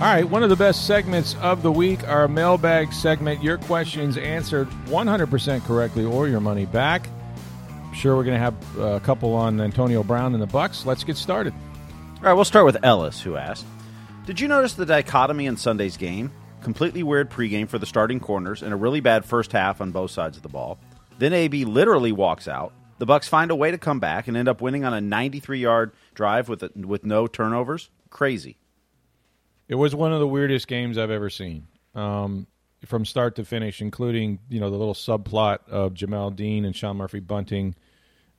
All right, one of the best segments of the week, our mailbag segment. Your questions answered 100% correctly or your money back. I'm sure we're going to have a couple on Antonio Brown and the Bucks. Let's get started. All right, we'll start with Ellis, who asked Did you notice the dichotomy in Sunday's game? Completely weird pregame for the starting corners and a really bad first half on both sides of the ball. Then AB literally walks out. The Bucks find a way to come back and end up winning on a 93-yard drive with a, with no turnovers. Crazy. It was one of the weirdest games I've ever seen, um, from start to finish, including you know the little subplot of Jamel Dean and Sean Murphy Bunting,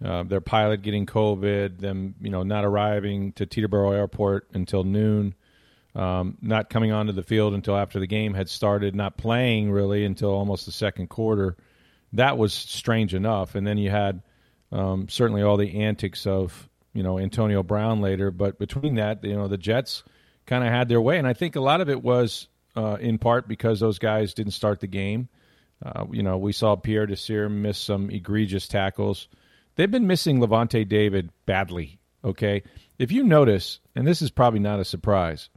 uh, their pilot getting COVID, them you know not arriving to Teterboro Airport until noon, um, not coming onto the field until after the game had started, not playing really until almost the second quarter. That was strange enough, and then you had um, certainly all the antics of you know Antonio Brown later, but between that, you know the Jets kind of had their way, and I think a lot of it was uh, in part because those guys didn't start the game. Uh, you know, we saw Pierre Desir miss some egregious tackles. They've been missing Lavonte David badly. Okay, if you notice, and this is probably not a surprise,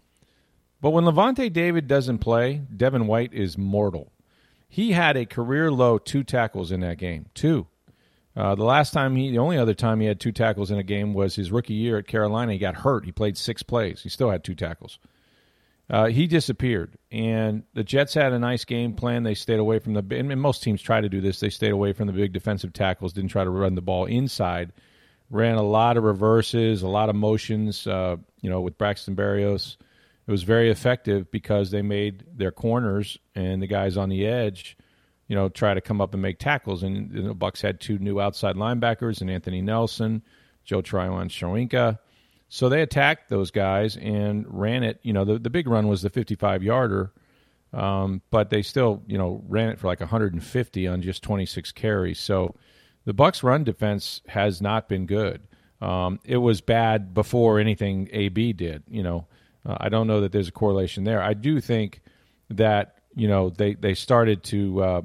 but when Lavonte David doesn't play, Devin White is mortal. He had a career low two tackles in that game. Two. Uh, the last time he, the only other time he had two tackles in a game was his rookie year at Carolina. He got hurt. He played six plays. He still had two tackles. Uh, he disappeared, and the Jets had a nice game plan. They stayed away from the, and most teams try to do this. They stayed away from the big defensive tackles. Didn't try to run the ball inside. Ran a lot of reverses, a lot of motions. Uh, you know, with Braxton Berrios, it was very effective because they made their corners and the guys on the edge you know, try to come up and make tackles. And the Bucks had two new outside linebackers, and Anthony Nelson, Joe Tryon-Shoyinka. So they attacked those guys and ran it. You know, the, the big run was the 55 yarder, um, but they still, you know, ran it for like 150 on just 26 carries. So the Bucks' run defense has not been good. Um, it was bad before anything AB did. You know, uh, I don't know that there's a correlation there. I do think that you know they they started to uh,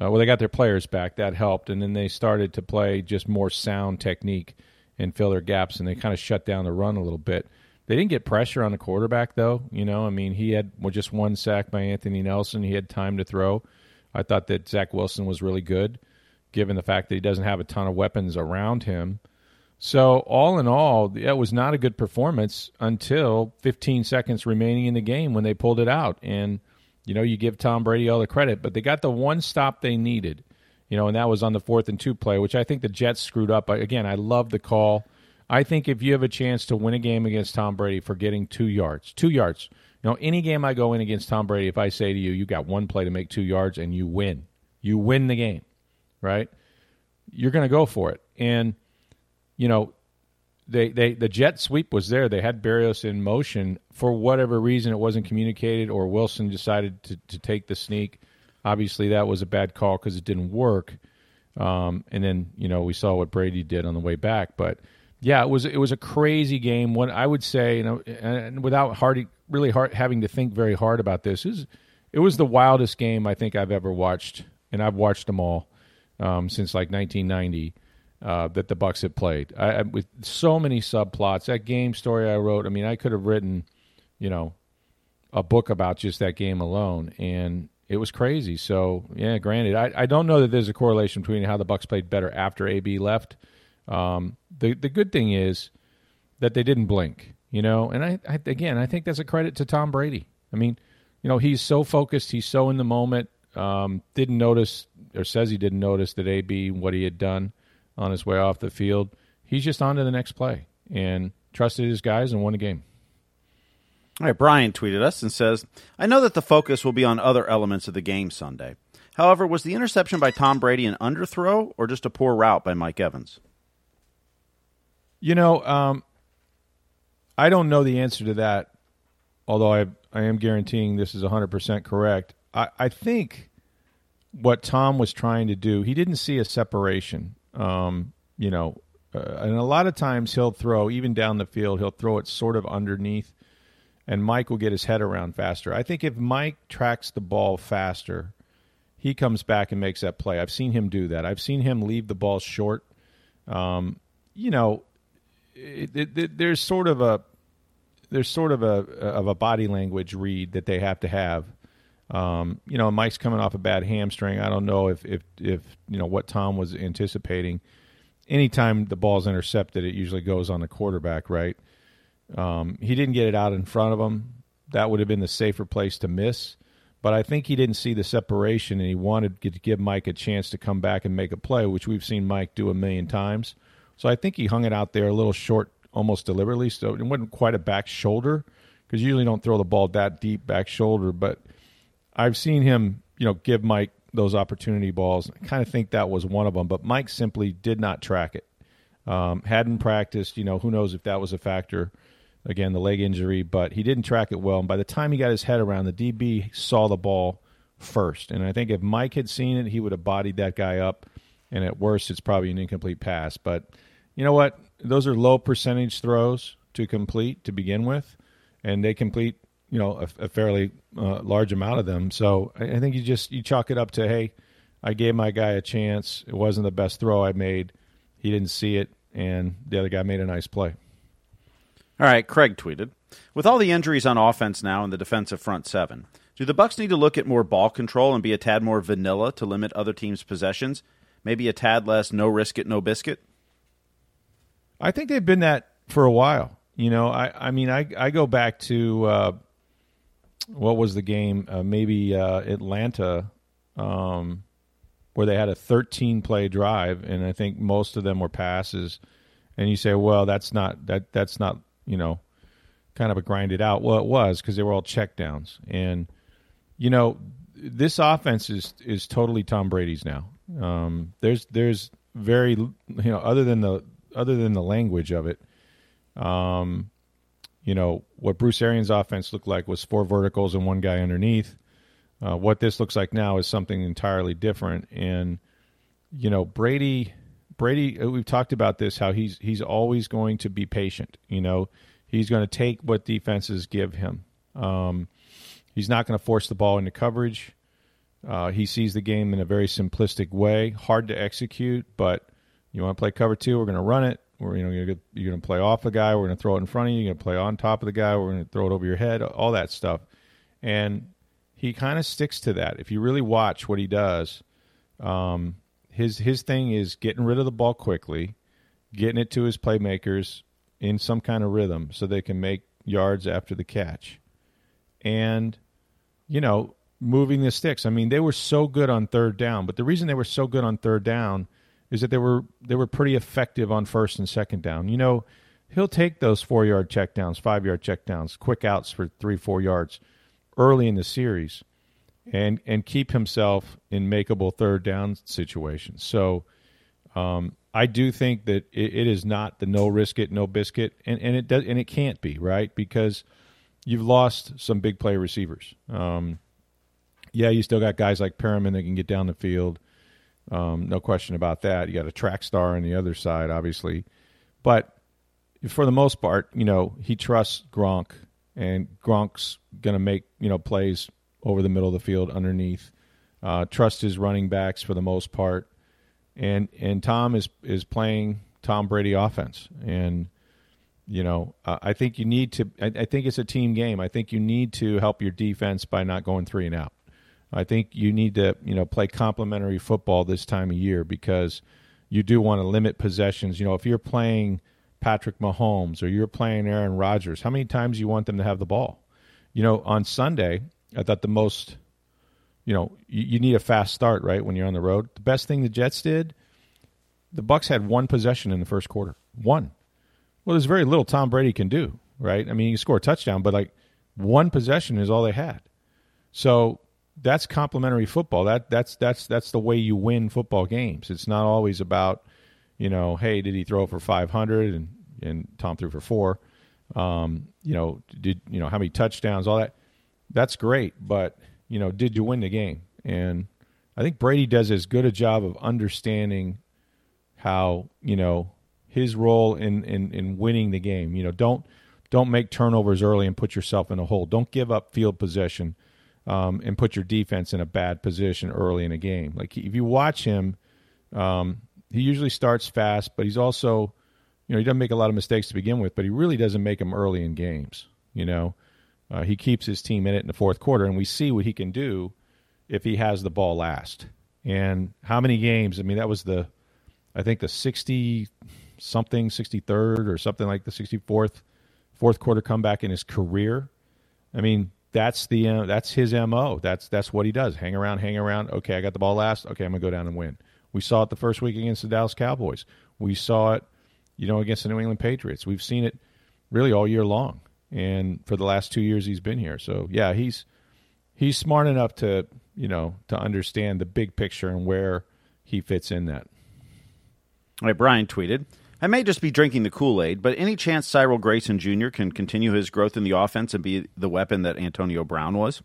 uh, well, they got their players back. That helped. And then they started to play just more sound technique and fill their gaps, and they kind of shut down the run a little bit. They didn't get pressure on the quarterback, though. You know, I mean, he had just one sack by Anthony Nelson. He had time to throw. I thought that Zach Wilson was really good, given the fact that he doesn't have a ton of weapons around him. So, all in all, it was not a good performance until 15 seconds remaining in the game when they pulled it out. And you know, you give Tom Brady all the credit, but they got the one stop they needed, you know, and that was on the fourth and two play, which I think the Jets screwed up. Again, I love the call. I think if you have a chance to win a game against Tom Brady for getting two yards, two yards, you know, any game I go in against Tom Brady, if I say to you, you got one play to make two yards and you win, you win the game, right? You're going to go for it. And, you know, they, they the jet sweep was there. They had Berrios in motion for whatever reason. It wasn't communicated, or Wilson decided to, to take the sneak. Obviously, that was a bad call because it didn't work. Um, and then you know we saw what Brady did on the way back. But yeah, it was it was a crazy game. What I would say, you know, and without hard, really hard having to think very hard about this, is it was the wildest game I think I've ever watched, and I've watched them all um, since like 1990 uh, that the Bucks had played. I, I, with so many subplots, that game story I wrote. I mean, I could have written, you know, a book about just that game alone, and it was crazy. So yeah, granted, I, I don't know that there's a correlation between how the Bucks played better after AB left. Um, the the good thing is that they didn't blink, you know, and I, I again I think that's a credit to Tom Brady. I mean, you know, he's so focused, he's so in the moment. Um, didn't notice or says he didn't notice that AB what he had done on his way off the field. He's just on to the next play and trusted his guys and won a game. All right, Brian tweeted us and says, I know that the focus will be on other elements of the game Sunday. However, was the interception by Tom Brady an underthrow or just a poor route by Mike Evans? You know, um, I don't know the answer to that, although I I am guaranteeing this is 100% correct. I, I think what Tom was trying to do, he didn't see a separation. Um, you know, uh, and a lot of times he'll throw, even down the field, he'll throw it sort of underneath, and Mike will get his head around faster. I think if Mike tracks the ball faster, he comes back and makes that play. I've seen him do that. I've seen him leave the ball short. Um, you know, it, it, it, there's sort of a there's sort of a of a body language read that they have to have. Um, you know, Mike's coming off a bad hamstring. I don't know if if if you know what Tom was anticipating. Anytime the ball's intercepted, it usually goes on the quarterback, right? Um, he didn't get it out in front of him. That would have been the safer place to miss. But I think he didn't see the separation, and he wanted to give Mike a chance to come back and make a play, which we've seen Mike do a million times. So I think he hung it out there a little short, almost deliberately. So it wasn't quite a back shoulder because usually don't throw the ball that deep back shoulder. But I've seen him, you know, give Mike those opportunity balls. I kind of think that was one of them. But Mike simply did not track it. Um, hadn't practiced. You know, who knows if that was a factor again, the leg injury, but he didn't track it well. And by the time he got his head around, the DB saw the ball first. And I think if Mike had seen it, he would have bodied that guy up. And at worst, it's probably an incomplete pass. But you know what? Those are low percentage throws to complete to begin with, and they complete you know a, a fairly uh, large amount of them. So I, I think you just you chalk it up to hey, I gave my guy a chance. It wasn't the best throw I made. He didn't see it, and the other guy made a nice play. All right, Craig tweeted, "With all the injuries on offense now in the defensive front seven, do the Bucks need to look at more ball control and be a tad more vanilla to limit other teams' possessions? Maybe a tad less no risk it, no biscuit." I think they've been that for a while. You know, I I mean, I I go back to uh, what was the game? Uh, maybe uh, Atlanta, um, where they had a 13 play drive, and I think most of them were passes. And you say, well, that's not that that's not you know, kind of a grinded out. Well, it was because they were all checkdowns, and you know, this offense is is totally Tom Brady's now. Um, there's there's very you know other than the other than the language of it, um, you know what Bruce Arians' offense looked like was four verticals and one guy underneath. Uh, what this looks like now is something entirely different, and you know Brady Brady, uh, we've talked about this how he's he's always going to be patient. You know, he's going to take what defenses give him. Um, he's not going to force the ball into coverage. Uh, he sees the game in a very simplistic way, hard to execute. But you want to play cover two, we're going to run it. We're you know you're going to play off the guy. We're to throw it in front of you. You're to play on top of the guy. We're to throw it over your head. All that stuff, and he kind of sticks to that. If you really watch what he does, um, his his thing is getting rid of the ball quickly, getting it to his playmakers in some kind of rhythm so they can make yards after the catch. And you know, moving the sticks. I mean, they were so good on third down, but the reason they were so good on third down is that they were they were pretty effective on first and second down. You know, he'll take those 4-yard checkdowns, 5-yard checkdowns, quick outs for 3-4 yards early in the series and and keep himself in makeable third down situations. So um, I do think that it, it is not the no risk it, no biscuit, and, and it does and it can't be right because you've lost some big play receivers. Um, yeah, you still got guys like Perriman that can get down the field. Um, no question about that. You got a track star on the other side, obviously, but for the most part, you know, he trusts Gronk, and Gronk's going to make you know plays over the middle of the field underneath. Uh, trust his running backs for the most part, and and Tom is is playing Tom Brady offense, and you know I think you need to. I, I, think it's a team game. I think you need to help your defense by not going three and out. I think you need to you know play complementary football this time of year because you do want to limit possessions. You know if you're playing Patrick Mahomes or you're playing Aaron Rodgers, how many times do you want them to have the ball? You know on Sunday I thought the most, you know, you, you, need a fast start, right, when you're on the road. The best thing the Jets did, the Bucks had one possession in the first quarter. One. Well, there's very little Tom Brady can do, right? I mean, you score a touchdown, but like one possession is all they had. So that's complementary football. That that's that's that's the way you win football games. It's not always about, you know, hey, did he throw for 500 and and Tom threw for four. Um, you know, did you know how many touchdowns, all that? That's great, but you know, did you win the game? And I think Brady does as good a job of understanding how you know his role in in in winning the game. You know, don't don't make turnovers early and put yourself in a hole. Don't give up field possession um, and put your defense in a bad position early in a game. Like if you watch him, um, he usually starts fast, but he's also, you know, he doesn't make a lot of mistakes to begin with, but he really doesn't make them early in games. You know, uh, he keeps his team in it in the fourth quarter, and we see what he can do if he has the ball last. And how many games? I mean, that was the, I think the sixty something, sixty third or something like the sixty fourth, fourth quarter comeback in his career. I mean, that's the uh, that's his mo. That's that's what he does. Hang around, hang around. Okay, I got the ball last. Okay, I'm gonna go down and win. We saw it the first week against the Dallas Cowboys. We saw it, you know, against the New England Patriots. We've seen it really all year long, and for the last two years he's been here. So yeah, he's he's smart enough to you know to understand the big picture and where he fits in that. All right, Brian tweeted. I may just be drinking the Kool Aid, but any chance Cyril Grayson Jr. can continue his growth in the offense and be the weapon that Antonio Brown was?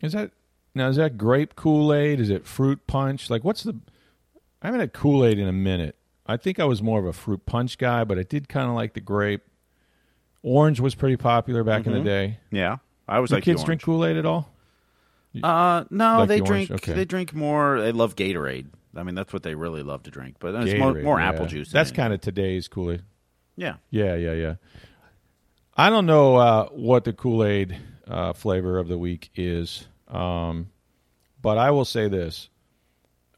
Is that now, is that grape Kool Aid? Is it fruit punch? Like, what's the? I haven't had Kool Aid in a minute. I think I was more of a fruit punch guy, but I did kind of like the grape. Orange was pretty popular back mm-hmm. in the mm-hmm. day. Yeah, I was Do like kids drink Kool Aid at all? Uh, no, like they the drink. Okay. They drink more. They love Gatorade. I mean, that's what they really love to drink. But it's more, more yeah. apple juice. That's kind of today's Kool Aid. Yeah. Yeah, yeah, yeah. I don't know uh, what the Kool Aid uh, flavor of the week is. Um, but I will say this.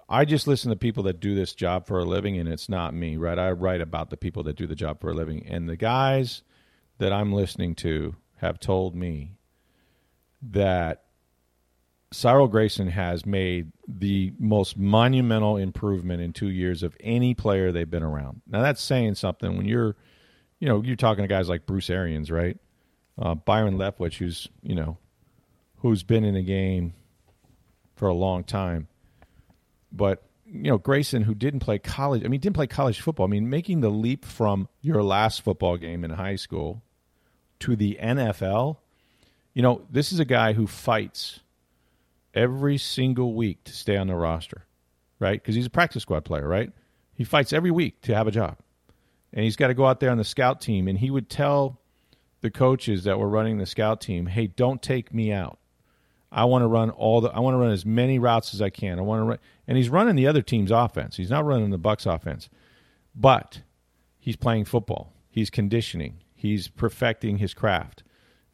I just listen to people that do this job for a living, and it's not me, right? I write about the people that do the job for a living. And the guys that I'm listening to have told me that Cyril Grayson has made the most monumental improvement in two years of any player they've been around. Now that's saying something when you're, you know, you're talking to guys like Bruce Arians, right? Uh, Byron Leftwich, who's you know who's been in the game for a long time. But you know, Grayson, who didn't play college, I mean, didn't play college football. I mean, making the leap from your last football game in high school to the NFL, you know, this is a guy who fights every single week to stay on the roster, right? Because he's a practice squad player, right? He fights every week to have a job. And he's got to go out there on the scout team. And he would tell the coaches that were running the scout team, hey, don't take me out. I want to run all the. I want to run as many routes as I can. I want to run, and he's running the other team's offense. He's not running the Bucks offense, but he's playing football. He's conditioning. He's perfecting his craft.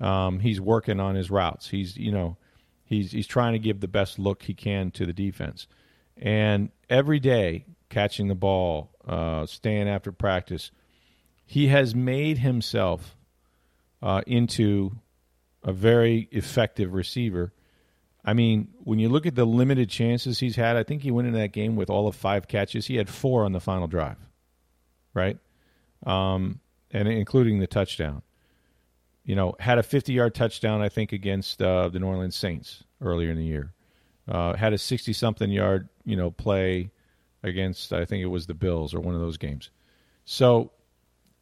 Um, he's working on his routes. He's you know, he's he's trying to give the best look he can to the defense, and every day catching the ball, uh, staying after practice, he has made himself uh, into a very effective receiver I mean, when you look at the limited chances he's had, I think he went into that game with all of five catches. He had four on the final drive, right? Um, and including the touchdown. You know, had a 50 yard touchdown, I think, against uh, the New Orleans Saints earlier in the year. Uh, had a 60 something yard, you know, play against, I think it was the Bills or one of those games. So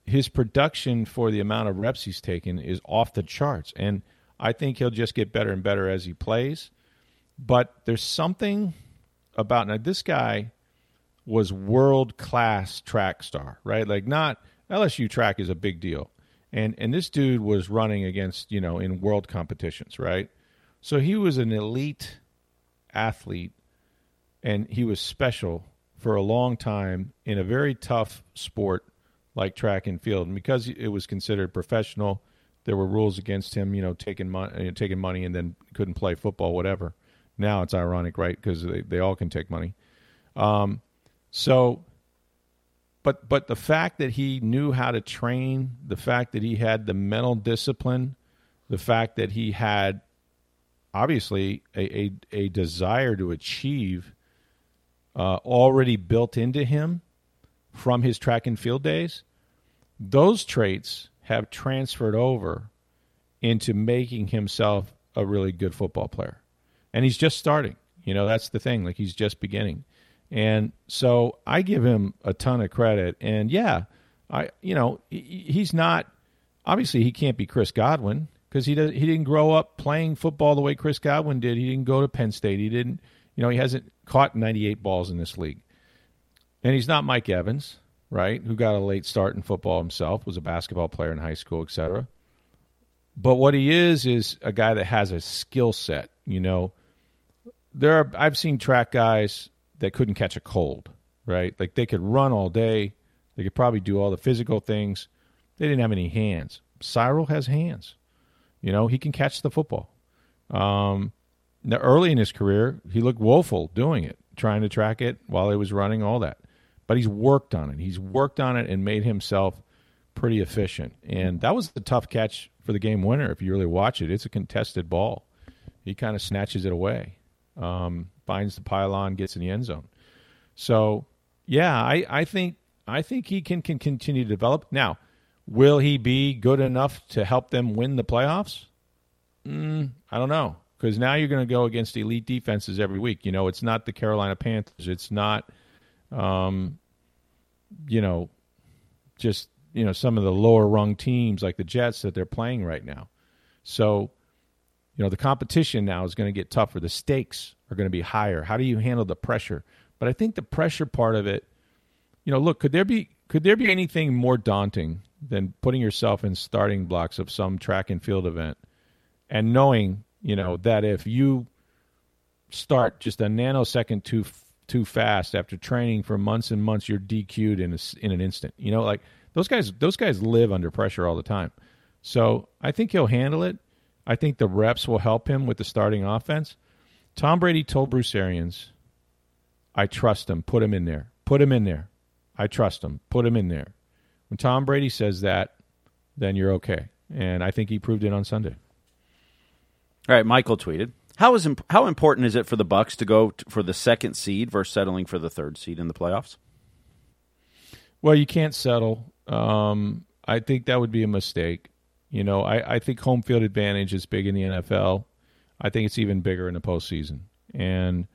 his production for the amount of reps he's taken is off the charts. And I think he'll just get better and better as he plays. But there's something about now this guy was world class track star, right? Like not LSU track is a big deal. And and this dude was running against, you know, in world competitions, right? So he was an elite athlete and he was special for a long time in a very tough sport like track and field. And because it was considered professional, there were rules against him, you know, taking money, taking money, and then couldn't play football, whatever. Now it's ironic, right? Because they, they all can take money. Um, so, but but the fact that he knew how to train, the fact that he had the mental discipline, the fact that he had obviously a a, a desire to achieve uh, already built into him from his track and field days, those traits have transferred over into making himself a really good football player and he's just starting. You know, that's the thing. Like he's just beginning. And so I give him a ton of credit. And yeah, I you know he's not obviously he can't be Chris Godwin because he does he didn't grow up playing football the way Chris Godwin did. He didn't go to Penn State. He didn't you know he hasn't caught 98 balls in this league, and he's not Mike Evans, right? Who got a late start in football himself, was a basketball player in high school, etc. But what he is is a guy that has a skill set. You know, there are I've seen track guys that couldn't catch a cold, right? Like they could run all day, they could probably do all the physical things. They didn't have any hands. Cyril has hands. You know, he can catch the football. Um, now, early in his career, he looked woeful doing it, trying to track it while he was running, all that. But he's worked on it. He's worked on it and made himself pretty efficient. And that was the tough catch for the game winner. If you really watch it, it's a contested ball. He kind of snatches it away, um, finds the pylon, gets in the end zone. So, yeah, I, I think I think he can, can continue to develop. Now, will he be good enough to help them win the playoffs? Mm, I don't know because now you're going to go against elite defenses every week. You know, it's not the Carolina Panthers. It's not, um, you know, just you know some of the lower rung teams like the Jets that they're playing right now. So, you know, the competition now is going to get tougher. The stakes are going to be higher. How do you handle the pressure? But I think the pressure part of it, you know, look, could there be could there be anything more daunting than putting yourself in starting blocks of some track and field event and knowing, you know, that if you start just a nanosecond too too fast after training for months and months, you're DQ'd in a, in an instant. You know, like those guys, those guys live under pressure all the time. So I think he'll handle it. I think the reps will help him with the starting offense. Tom Brady told Bruce Arians, "I trust him. Put him in there. Put him in there. I trust him. Put him in there." When Tom Brady says that, then you're okay, and I think he proved it on Sunday. All right, Michael tweeted. How is imp- how important is it for the Bucks to go t- for the second seed versus settling for the third seed in the playoffs? Well, you can't settle. Um, I think that would be a mistake. You know, I, I think home field advantage is big in the NFL. I think it's even bigger in the postseason. And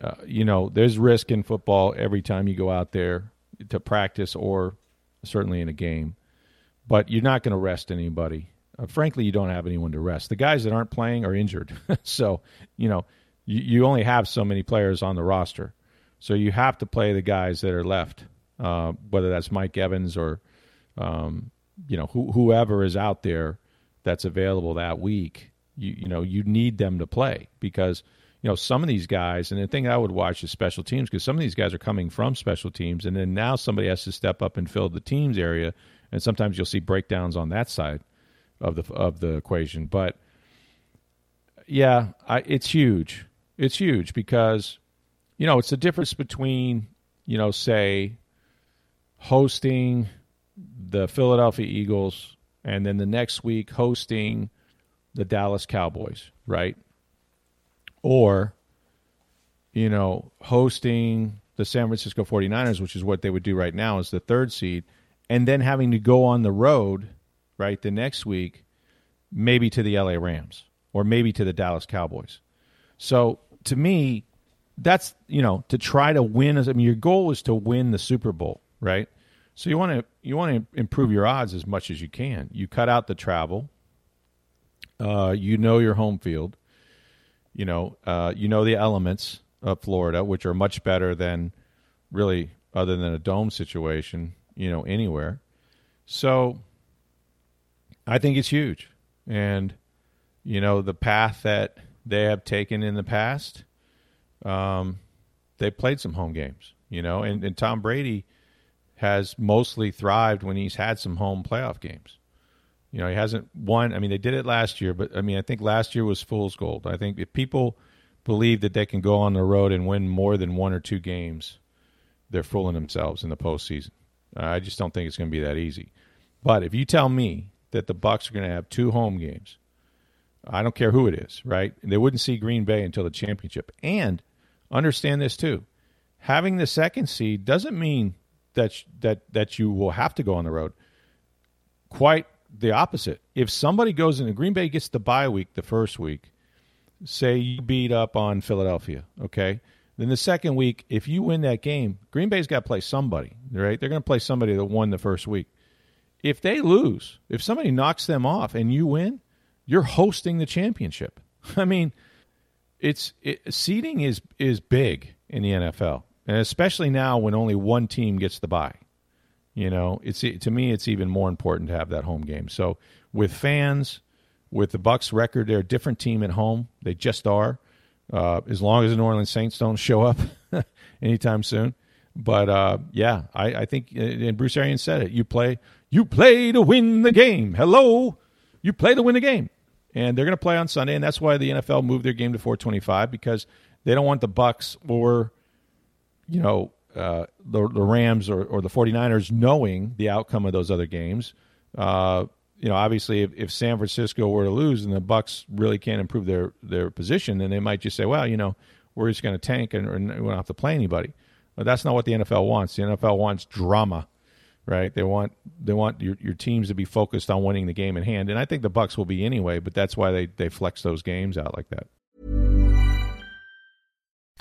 uh, you know, there's risk in football every time you go out there to practice or certainly in a game. But you're not going to rest anybody. Uh, frankly, you don't have anyone to rest. The guys that aren't playing are injured. so, you know, you, you only have so many players on the roster. So you have to play the guys that are left, uh, whether that's Mike Evans or, um, you know, who, whoever is out there that's available that week. You, you know, you need them to play because, you know, some of these guys, and the thing I would watch is special teams because some of these guys are coming from special teams, and then now somebody has to step up and fill the teams area, and sometimes you'll see breakdowns on that side of the of the equation. But yeah, I, it's huge. It's huge because you know it's the difference between you know say hosting the Philadelphia Eagles and then the next week hosting the Dallas Cowboys, right? Or you know, hosting the San Francisco 49ers, which is what they would do right now as the third seed, and then having to go on the road right, the next week, maybe to the LA Rams or maybe to the Dallas Cowboys. So to me, that's you know to try to win. I mean, your goal is to win the Super Bowl, right? So you want to you want to improve your odds as much as you can. You cut out the travel. Uh, you know your home field. You know uh, you know the elements of Florida, which are much better than really other than a dome situation. You know anywhere. So I think it's huge. And, you know, the path that they have taken in the past, um, they played some home games, you know, and, and Tom Brady has mostly thrived when he's had some home playoff games. You know, he hasn't won. I mean, they did it last year, but I mean, I think last year was fool's gold. I think if people believe that they can go on the road and win more than one or two games, they're fooling themselves in the postseason. Uh, I just don't think it's going to be that easy. But if you tell me that the Bucks are going to have two home games. I don't care who it is, right? They wouldn't see Green Bay until the championship. And understand this too: having the second seed doesn't mean that that that you will have to go on the road. Quite the opposite. If somebody goes in, Green Bay gets the bye week the first week. Say you beat up on Philadelphia, okay? Then the second week, if you win that game, Green Bay's got to play somebody, right? They're going to play somebody that won the first week. If they lose, if somebody knocks them off and you win, you're hosting the championship. I mean, it's it, seeding is is big in the NFL, and especially now when only one team gets the bye. You know, it's to me it's even more important to have that home game. So with fans, with the Bucks record, they're a different team at home. They just are. Uh, as long as the New Orleans Saints don't show up anytime soon. But uh, yeah, I, I, think, uh, and Bruce Arians said it. You play, you play to win the game. Hello, you play to win the game, and they're going to play on Sunday, and that's why the NFL moved their game to 425 because they don't want the Bucks or, you know, uh, the, the Rams or, or the 49ers knowing the outcome of those other games. Uh, you know, obviously, if, if San Francisco were to lose and the Bucks really can't improve their their position, then they might just say, "Well, you know, we're just going to tank and, and we don't have to play anybody." But that's not what the NFL wants. The NFL wants drama, right? They want they want your your teams to be focused on winning the game in hand, and I think the Bucks will be anyway. But that's why they they flex those games out like that.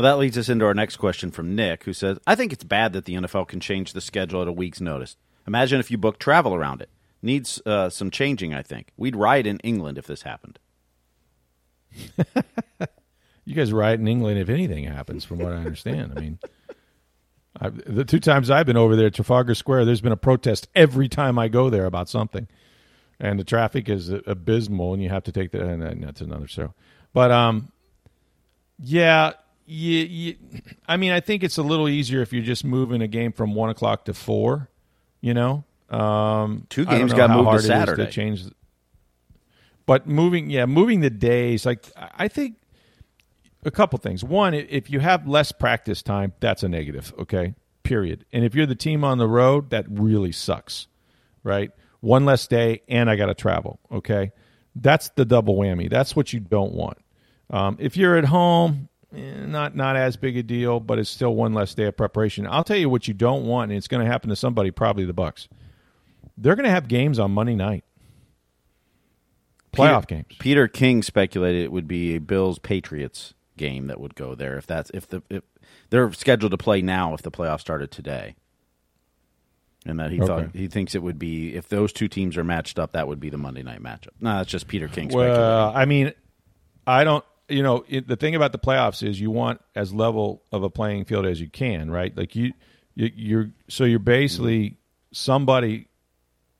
Well, that leads us into our next question from Nick, who says, "I think it's bad that the NFL can change the schedule at a week's notice. Imagine if you book travel around it. Needs uh, some changing, I think. We'd riot in England if this happened." you guys riot in England if anything happens, from what I understand. I mean, I've, the two times I've been over there at Trafalgar Square, there's been a protest every time I go there about something, and the traffic is abysmal, and you have to take the. And that's another show, but um, yeah, you, you, I mean, I think it's a little easier if you're just moving a game from one o'clock to four. You know, um, two games got moved to Saturday. To change, but moving, yeah, moving the days. Like I think a couple things. One, if you have less practice time, that's a negative. Okay, period. And if you're the team on the road, that really sucks, right? One less day, and I got to travel. Okay, that's the double whammy. That's what you don't want. Um, if you're at home, Eh, not not as big a deal, but it's still one less day of preparation. I'll tell you what you don't want, and it's going to happen to somebody, probably the Bucks. They're going to have games on Monday night playoff Peter, games. Peter King speculated it would be a Bills Patriots game that would go there if that's if the if they're scheduled to play now if the playoffs started today. And that he okay. thought he thinks it would be if those two teams are matched up, that would be the Monday night matchup. No, that's just Peter King. Well, I mean, I don't. You know, it, the thing about the playoffs is you want as level of a playing field as you can, right? Like you, you you're so you're basically somebody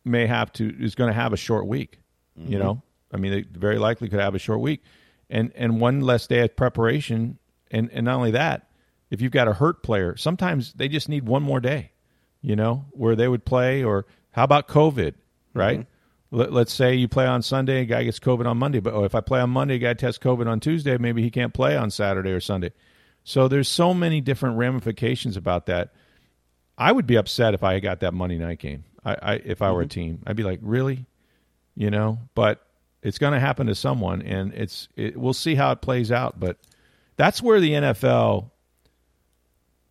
may have to is going to have a short week. Mm-hmm. You know, I mean, they very likely could have a short week, and and one less day of preparation, and and not only that, if you've got a hurt player, sometimes they just need one more day, you know, where they would play. Or how about COVID, right? Mm-hmm. Let, us say you play on Sunday, a guy gets COVID on Monday, but oh, if I play on Monday, a guy tests COVID on Tuesday, maybe he can't play on Saturday or Sunday. So there's so many different ramifications about that. I would be upset if I got that Monday night game. I, I if I were mm-hmm. a team, I'd be like, really, you know. But it's going to happen to someone, and it's it, we'll see how it plays out. But that's where the NFL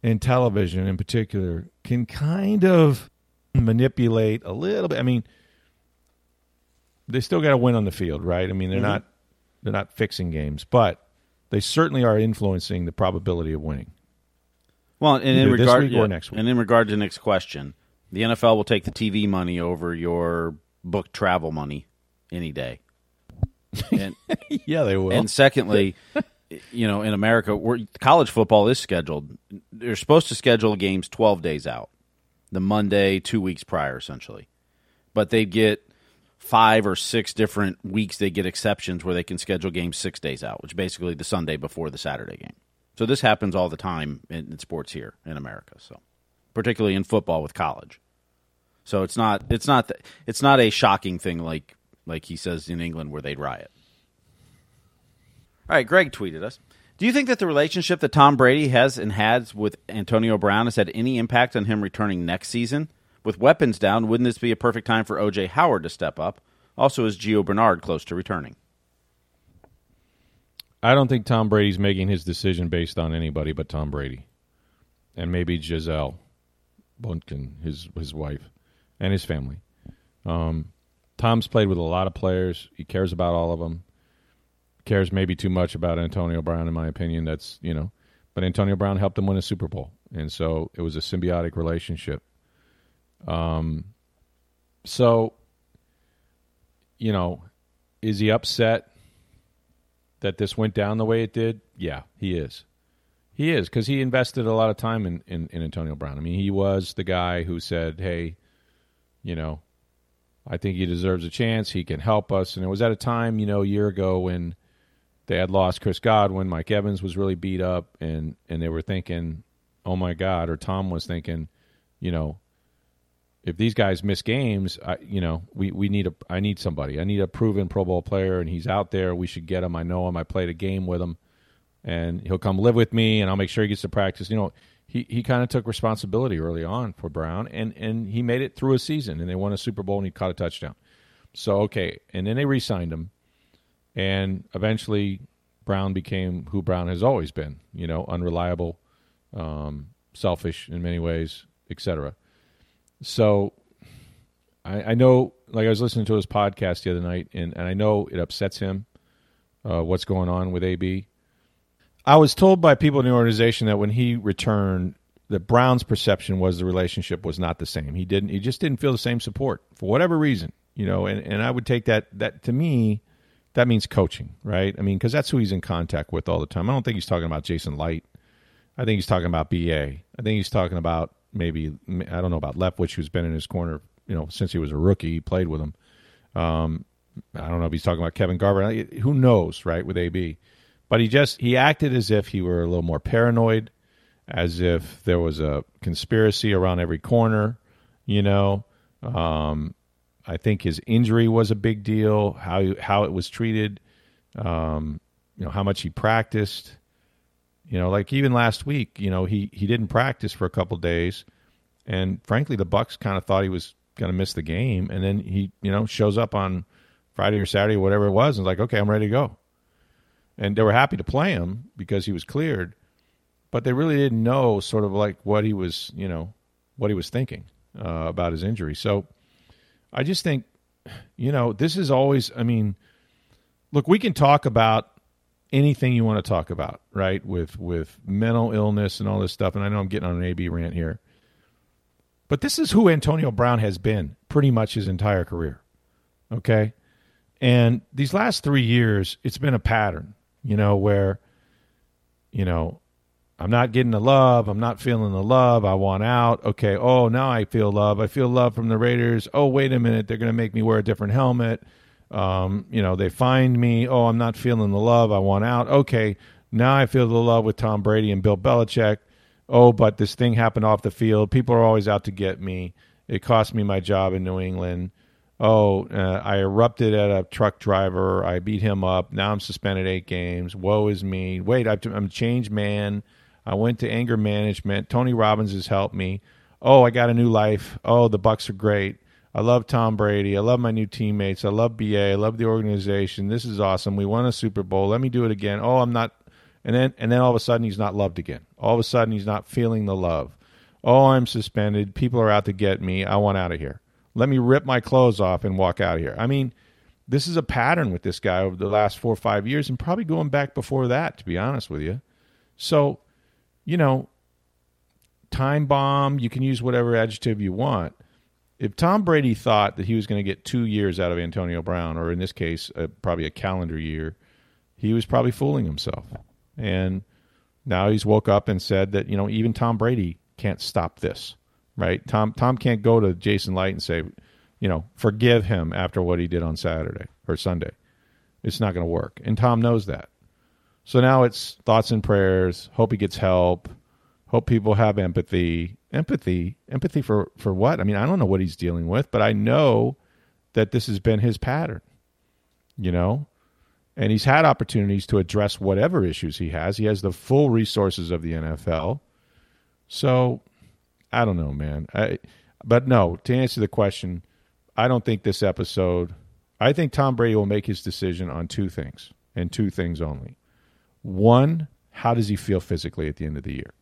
and television, in particular, can kind of manipulate a little bit. I mean, they still got to win on the field, right? I mean, they're mm-hmm. not they're not fixing games, but they certainly are influencing the probability of winning. Well, and in regard yeah, next week. and in regard to next question, the NFL will take the TV money over your book travel money any day. And, yeah, they will. And secondly, you know, in America, college football is scheduled. They're supposed to schedule games 12 days out, the Monday, two weeks prior, essentially. But they get five or six different weeks, they get exceptions where they can schedule games six days out, which basically the Sunday before the Saturday game. So this happens all the time in, in sports here in America. So, particularly in football with college. So it's not it's not it's not a shocking thing like like he says in England where they'd riot. All right, Greg tweeted us. Do you think that the relationship that Tom Brady has and has with Antonio Brown has had any impact on him returning next season? With weapons down, wouldn't this be a perfect time for O.J. Howard to step up? Also, is Gio Bernard close to returning? I don't think Tom Brady's making his decision based on anybody but Tom Brady, and maybe Gisele Bündchen, his his wife, and his family. Um, Tom's played with a lot of players. He cares about all of them. Cares maybe too much about Antonio Brown, in my opinion. That's you know, but Antonio Brown helped him win a Super Bowl, and so it was a symbiotic relationship. Um, so you know, is he upset that this went down the way it did? Yeah, he is. He is because he invested a lot of time in, in, in, Antonio Brown. I mean, he was the guy who said, "Hey, you know, I think he deserves a chance. He can help us." And it was at a time, you know, a year ago when they had lost Chris Godwin, Mike Evans was really beat up, and and they were thinking, "Oh my God," or Tom was thinking, you know, if these guys miss games, I, you know, we, we need a I need somebody. I need a proven Pro Bowl player, and he's out there. We should get him. I know him. I played a game with him, and he'll come live with me, and I'll make sure he gets to practice. You know, he he kind of took responsibility early on for Brown, and and he made it through a season, and they won a Super Bowl, and he caught a touchdown. So okay, and then they re-signed him, and eventually Brown became who Brown has always been. You know, unreliable, um, selfish in many ways, etc. So I, I, know, like I was listening to his podcast the other night, and, and I know it upsets him uh, what's going on with AB. I was told by people in the organization that when he returned, that Brown's perception was the relationship was not the same. He didn't. He just didn't feel the same support for whatever reason, you know. And, and I would take that that to me, that means coaching, right? I mean, because that's who he's in contact with all the time. I don't think he's talking about Jason Licht. I think he's talking about BA. I think he's talking about maybe I don't know about Leftwich, who's been in his corner, you know, since he was a rookie. He played with him. Um, I don't know if he's talking about Kevin Garver. Who knows, right? With AB, but he just he acted as if he were a little more paranoid, as if there was a conspiracy around every corner. You know, um, I think his injury was a big deal. How how it was treated. Um, you know how much he practiced. You know, like even last week, you know, he he didn't practice for a couple days, and frankly, the Bucks kind of thought he was going to miss the game, and then he, you know, shows up on Friday or Saturday, or whatever it was, and was like, okay, I'm ready to go. And they were happy to play him because he was cleared, but they really didn't know sort of like what he was, you know, what he was thinking uh, about his injury. So I just think, you know, this is always. I mean, look, we can talk about anything you want to talk about, right? With with mental illness and all this stuff. And I know I'm getting on an AB rant here, but this is who Antonio Brown has been pretty much his entire career. Okay, and these last three years, it's been a pattern, you know, where you know. I'm not getting the love. I'm not feeling the love. I want out. Okay. Oh, now I feel love. I feel love from the Raiders. Oh, wait a minute. They're going to make me wear a different helmet um, you know, they find me. Oh, I'm not feeling the love. I want out. Okay, now I feel the love with Tom Brady and Bill Belichick. Oh, but this thing happened off the field. People are always out to get me. It cost me my job in New England. Oh, uh, I erupted at a truck driver. I beat him up. Now I'm suspended eight games. Woe is me. Wait, I'm a changed man. I went to anger management. Tony Robbins has helped me. Oh, I got a new life. Oh, the Bucks are great. I love Tom Brady. I love my new teammates. I love BA. I love the organization. This is awesome. We won a Super Bowl. Let me do it again. Oh, I'm not and then and then all of a sudden he's not loved again. All of a sudden he's not feeling the love. Oh, I'm suspended. People are out to get me. I want out of here. Let me rip my clothes off and walk out of here. I mean, this is a pattern with this guy over the last 4 or 5 years and probably going back before that to be honest with you. So, you know, time bomb, you can use whatever adjective you want if Tom Brady thought that he was going to get two years out of Antonio Brown, or in this case, uh, probably a calendar year, he was probably fooling himself. And now he's woke up and said that you know even Tom Brady can't stop this, right? Tom Tom can't go to Jason Licht and say, you know, forgive him after what he did on Saturday or Sunday. It's not going to work, and Tom knows that. So now it's thoughts and prayers. Hope he gets help. Hope people have empathy empathy empathy for for what i mean i don't know what he's dealing with but i know that this has been his pattern you know and he's had opportunities to address whatever issues he has. He has the full resources of the NFL. So, I don't know, man. I, but no, to answer the question, I don't think this episode. I think Tom Brady will make his decision on two things and two things only. One, how does he feel physically at the end of the year?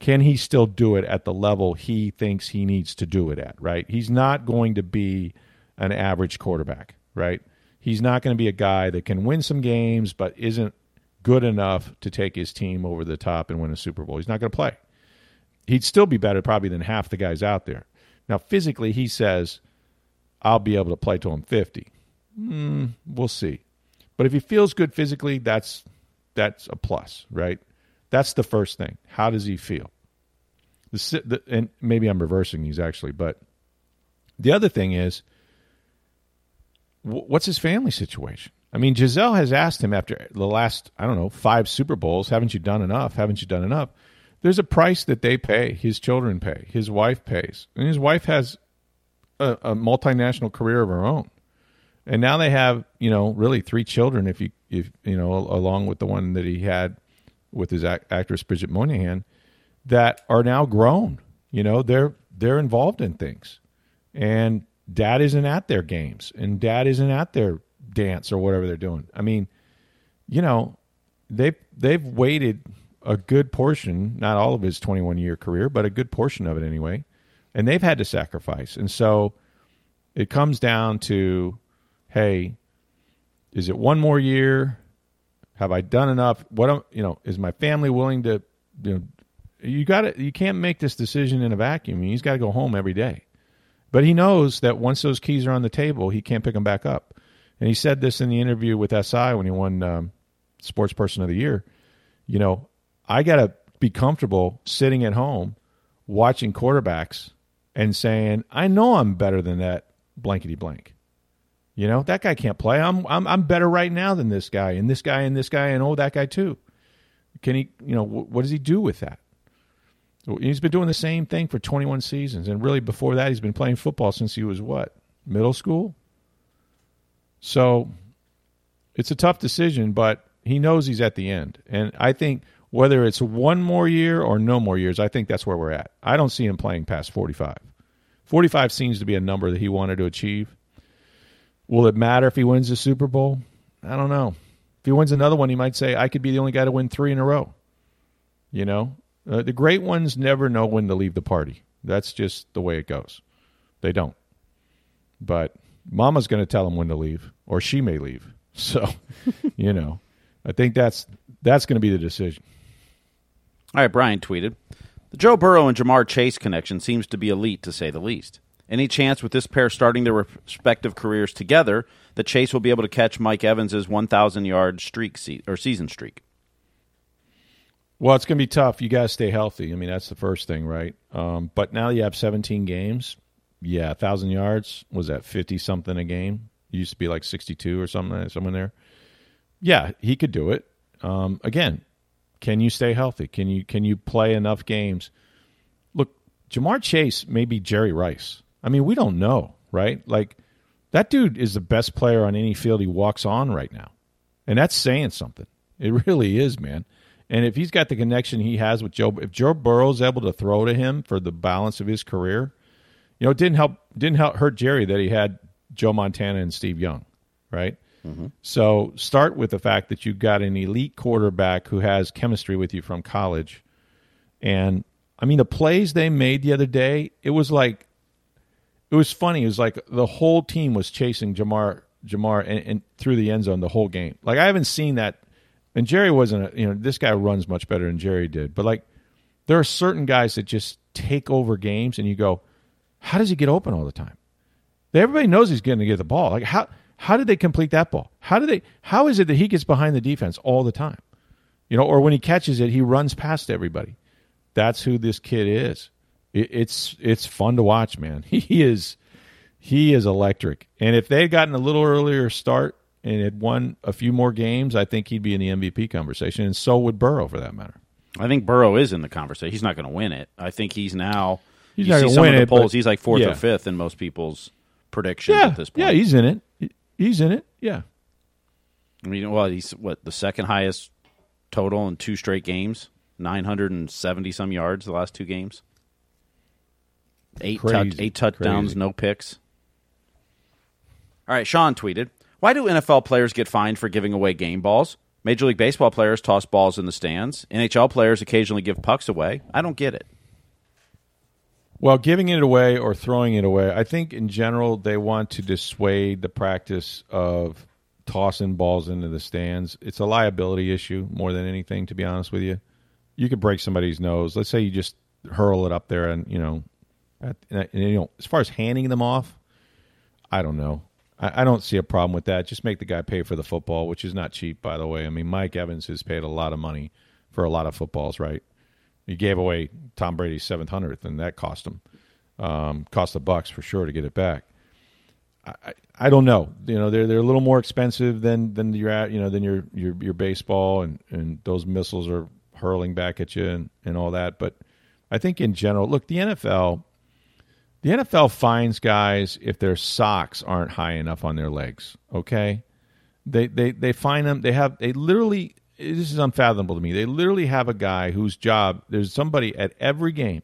Can he still do it at the level he thinks he needs to do it at, right? He's not going to be an average quarterback, right? He's not going to be a guy that can win some games but isn't good enough to take his team over the top and win a Super Bowl. He's not going to play. He'd still be better probably than half the guys out there. Now, physically, he says, I'll be able to play till I'm 50. Mm, we'll see. But if he feels good physically, that's that's a plus, right? That's the first thing. How does he feel? The, the, and maybe I'm reversing these actually, but the other thing is, what's his family situation? I mean, Gisele has asked him after the last, I don't know, five Super Bowls, haven't you done enough? Haven't you done enough? There's a price that they pay, his children pay, his wife pays. And his wife has a, a multinational career of her own. And now they have, you know, really three children if you if you know, along with the one that he had with his act- actress Bridget Moynahan that are now grown. You know, they're they're involved in things. And dad isn't at their games and dad isn't at their dance or whatever they're doing. I mean, you know, they they've waited a good portion, not all of his 21 year career, but a good portion of it anyway. And they've had to sacrifice. And so it comes down to hey, is it one more year? Have I done enough? What am, you know, is my family willing to you know you got to you can't make this decision in a vacuum. He's got to go home every day. But he knows that once those keys are on the table, he can't pick them back up. And he said this in the interview with SI when he won um, Sports Person of the Year. You know, I got to be comfortable sitting at home watching quarterbacks and saying, I know I'm better than that blankety blank. You know, that guy can't play. I'm, I'm, I'm better right now than this guy and this guy and this guy and oh, that guy too. Can he, you know, what does he do with that? He's been doing the same thing for 21 seasons. And really, before that, he's been playing football since he was what? Middle school? So it's a tough decision, but he knows he's at the end. And I think whether it's one more year or no more years, I think that's where we're at. I don't see him playing past 45. 45 seems to be a number that he wanted to achieve. Will it matter if he wins the Super Bowl? I don't know. If he wins another one, he might say, I could be the only guy to win three in a row. You know, uh, the great ones never know when to leave the party. That's just the way it goes. They don't. But Mama's going to tell him when to leave, or she may leave. So, you know, I think that's that's going to be the decision. All right, Brian tweeted The Joe Burrow and Ja'Marr Chase connection seems to be elite, to say the least. Any chance with this pair starting their respective careers together that Chase will be able to catch Mike Evans's 1,000 yard streak se- or season streak? Well, it's going to be tough. You got to stay healthy. I mean, that's the first thing, right? Um, but now you have 17 games. Yeah, 1,000 yards. Was that 50 something a game? It used to be like 62 or something, someone there. Yeah, he could do it. Um, again, can you stay healthy? Can you can you play enough games? Look, Ja'Marr Chase may be Jerry Rice. I mean, we don't know, right? Like that dude is the best player on any field he walks on right now. And that's saying something. It really is, man. And if he's got the connection he has with Joe, if Joe Burrow's able to throw to him for the balance of his career, you know, it didn't help didn't help hurt Jerry that he had Joe Montana and Steve Young, right? Mm-hmm. So start with the fact that you've got an elite quarterback who has chemistry with you from college, and I mean the plays they made the other day, it was like it was funny. It was like the whole team was chasing Ja'Marr Ja'Marr and, and through the end zone the whole game. Like I haven't seen that and Jerry wasn't, a, you know, this guy runs much better than Jerry did. But like, there are certain guys that just take over games, and you go, how does he get open all the time? Everybody knows he's going to get the ball. Like how how did they complete that ball? How do they? How is it that he gets behind the defense all the time? You know, or when he catches it, he runs past everybody. That's who this kid is. It, it's it's fun to watch, man. He is he is electric. And if they had gotten a little earlier start, and had won a few more games, I think he'd be in the MVP conversation, and so would Burrow for that matter. I think Burrow is in the conversation. He's not going to win it. I think he's now. He's you see some of the polls. he's like fourth yeah. or fifth in most people's predictions yeah, at this point. Yeah, he's in it. He's in it. Yeah. I mean, well, he's what the second highest total in two straight games, nine hundred and seventy some yards the last two games. Eight touch, eight touchdowns, Crazy. no picks. All right, Sean tweeted, "Why do NFL players get fined for giving away game balls? Major League Baseball players toss balls in the stands. NHL players occasionally give pucks away. I don't get it." Well, giving it away or throwing it away, I think in general they want to dissuade the practice of tossing balls into the stands. It's a liability issue more than anything, to be honest with you. You could break somebody's nose. Let's say you just hurl it up there, and you know, and, you know, as far as handing them off, I don't know. I, I don't see a problem with that. Just make the guy pay for the football, which is not cheap, by the way. I mean, Mike Evans has paid a lot of money for a lot of footballs, right? He gave away Tom Brady's seventh hundredth, and that cost him um, cost the Bucs for sure to get it back. I, I, I don't know. You know, they're they're a little more expensive than than your at you know than your your your baseball, and and those missiles are hurling back at you and and all that. But I think in general, look, the NFL. The NFL finds guys if their socks aren't high enough on their legs. Okay, they they they find them. They have they literally. This is unfathomable to me. They literally have a guy whose job. There's somebody at every game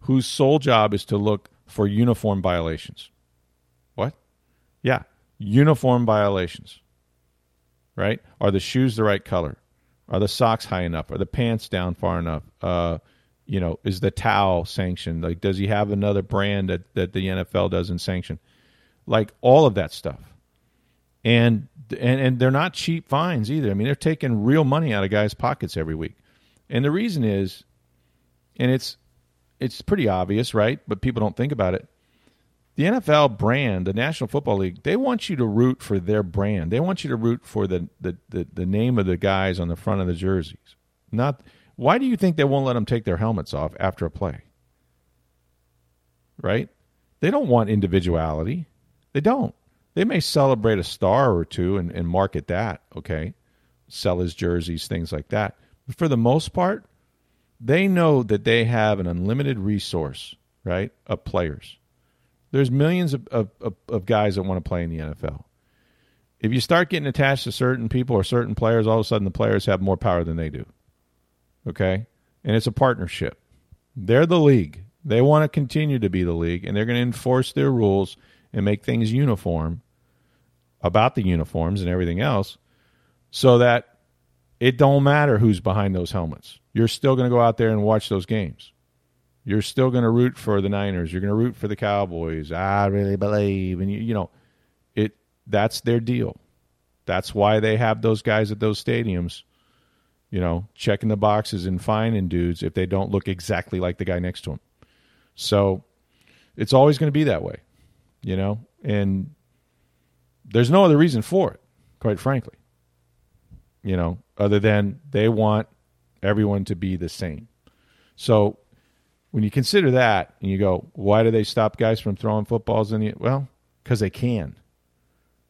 whose sole job is to look for uniform violations. What? Yeah, uniform violations. Right? Are the shoes the right color? Are the socks high enough? Are the pants down far enough? Uh, you know, is the towel sanctioned? Like, does he have another brand that, that the NFL doesn't sanction? Like all of that stuff. And and and they're not cheap fines either. I mean, they're taking real money out of guys' pockets every week. And the reason is, and it's it's pretty obvious, right? But people don't think about it. The NFL brand, the National Football League, they want you to root for their brand. They want you to root for the the, the, the name of the guys on the front of the jerseys. Not why do you think they won't let them take their helmets off after a play? Right? They don't want individuality. They don't. They may celebrate a star or two and, and market that, okay? Sell his jerseys, things like that. But for the most part, they know that they have an unlimited resource, right, of players. There's millions of, of, of, of guys that want to play in the NFL. If you start getting attached to certain people or certain players, all of a sudden the players have more power than they do. Okay? And it's a partnership. They're the league. They want to continue to be the league, and they're going to enforce their rules and make things uniform about the uniforms and everything else so that it don't matter who's behind those helmets. You're still going to go out there and watch those games. You're still going to root for the Niners. You're going to root for the Cowboys. I really believe, and you, you know, it. That's their deal. That's why they have those guys at those stadiums. You know, checking the boxes and finding dudes if they don't look exactly like the guy next to them. So, it's always going to be that way. You know, and there's no other reason for it, quite frankly. You know, other than they want everyone to be the same. So when you consider that and you go, why do they stop guys from throwing footballs in the well, because they can.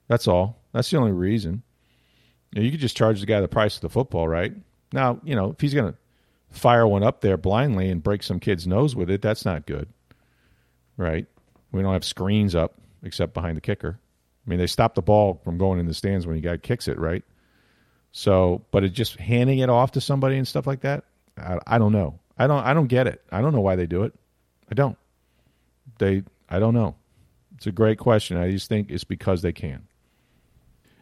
That's all. That's the only reason. You, know, you could just charge the guy the price of the football, right? Now, you know, if he's going to fire one up there blindly and break some kid's nose with it, that's not good. Right? We don't have screens up except behind the kicker. I mean, they stop the ball from going in the stands when you guy kicks it, right? So, but it just handing it off to somebody and stuff like that, I, I don't know. I don't. I don't get it. I don't know why they do it. I don't. They. I don't know. It's a great question. I just think it's because they can.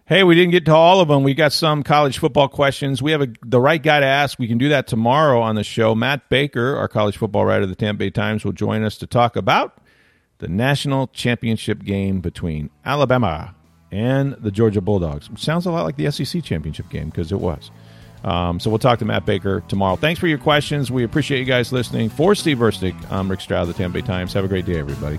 Hey, we didn't get to all of them. We got some college football questions. We have a, the right guy to ask. We can do that tomorrow on the show. Matt Baker, our college football writer of the Tampa Bay Times, will join us to talk about the national championship game between Alabama and the Georgia Bulldogs. Sounds a lot like the SEC championship game because it was. Um, so we'll talk to Matt Baker tomorrow. Thanks for your questions. We appreciate you guys listening. For Steve Verstick, I'm Rick Stroud of the Tampa Bay Times. Have a great day, everybody.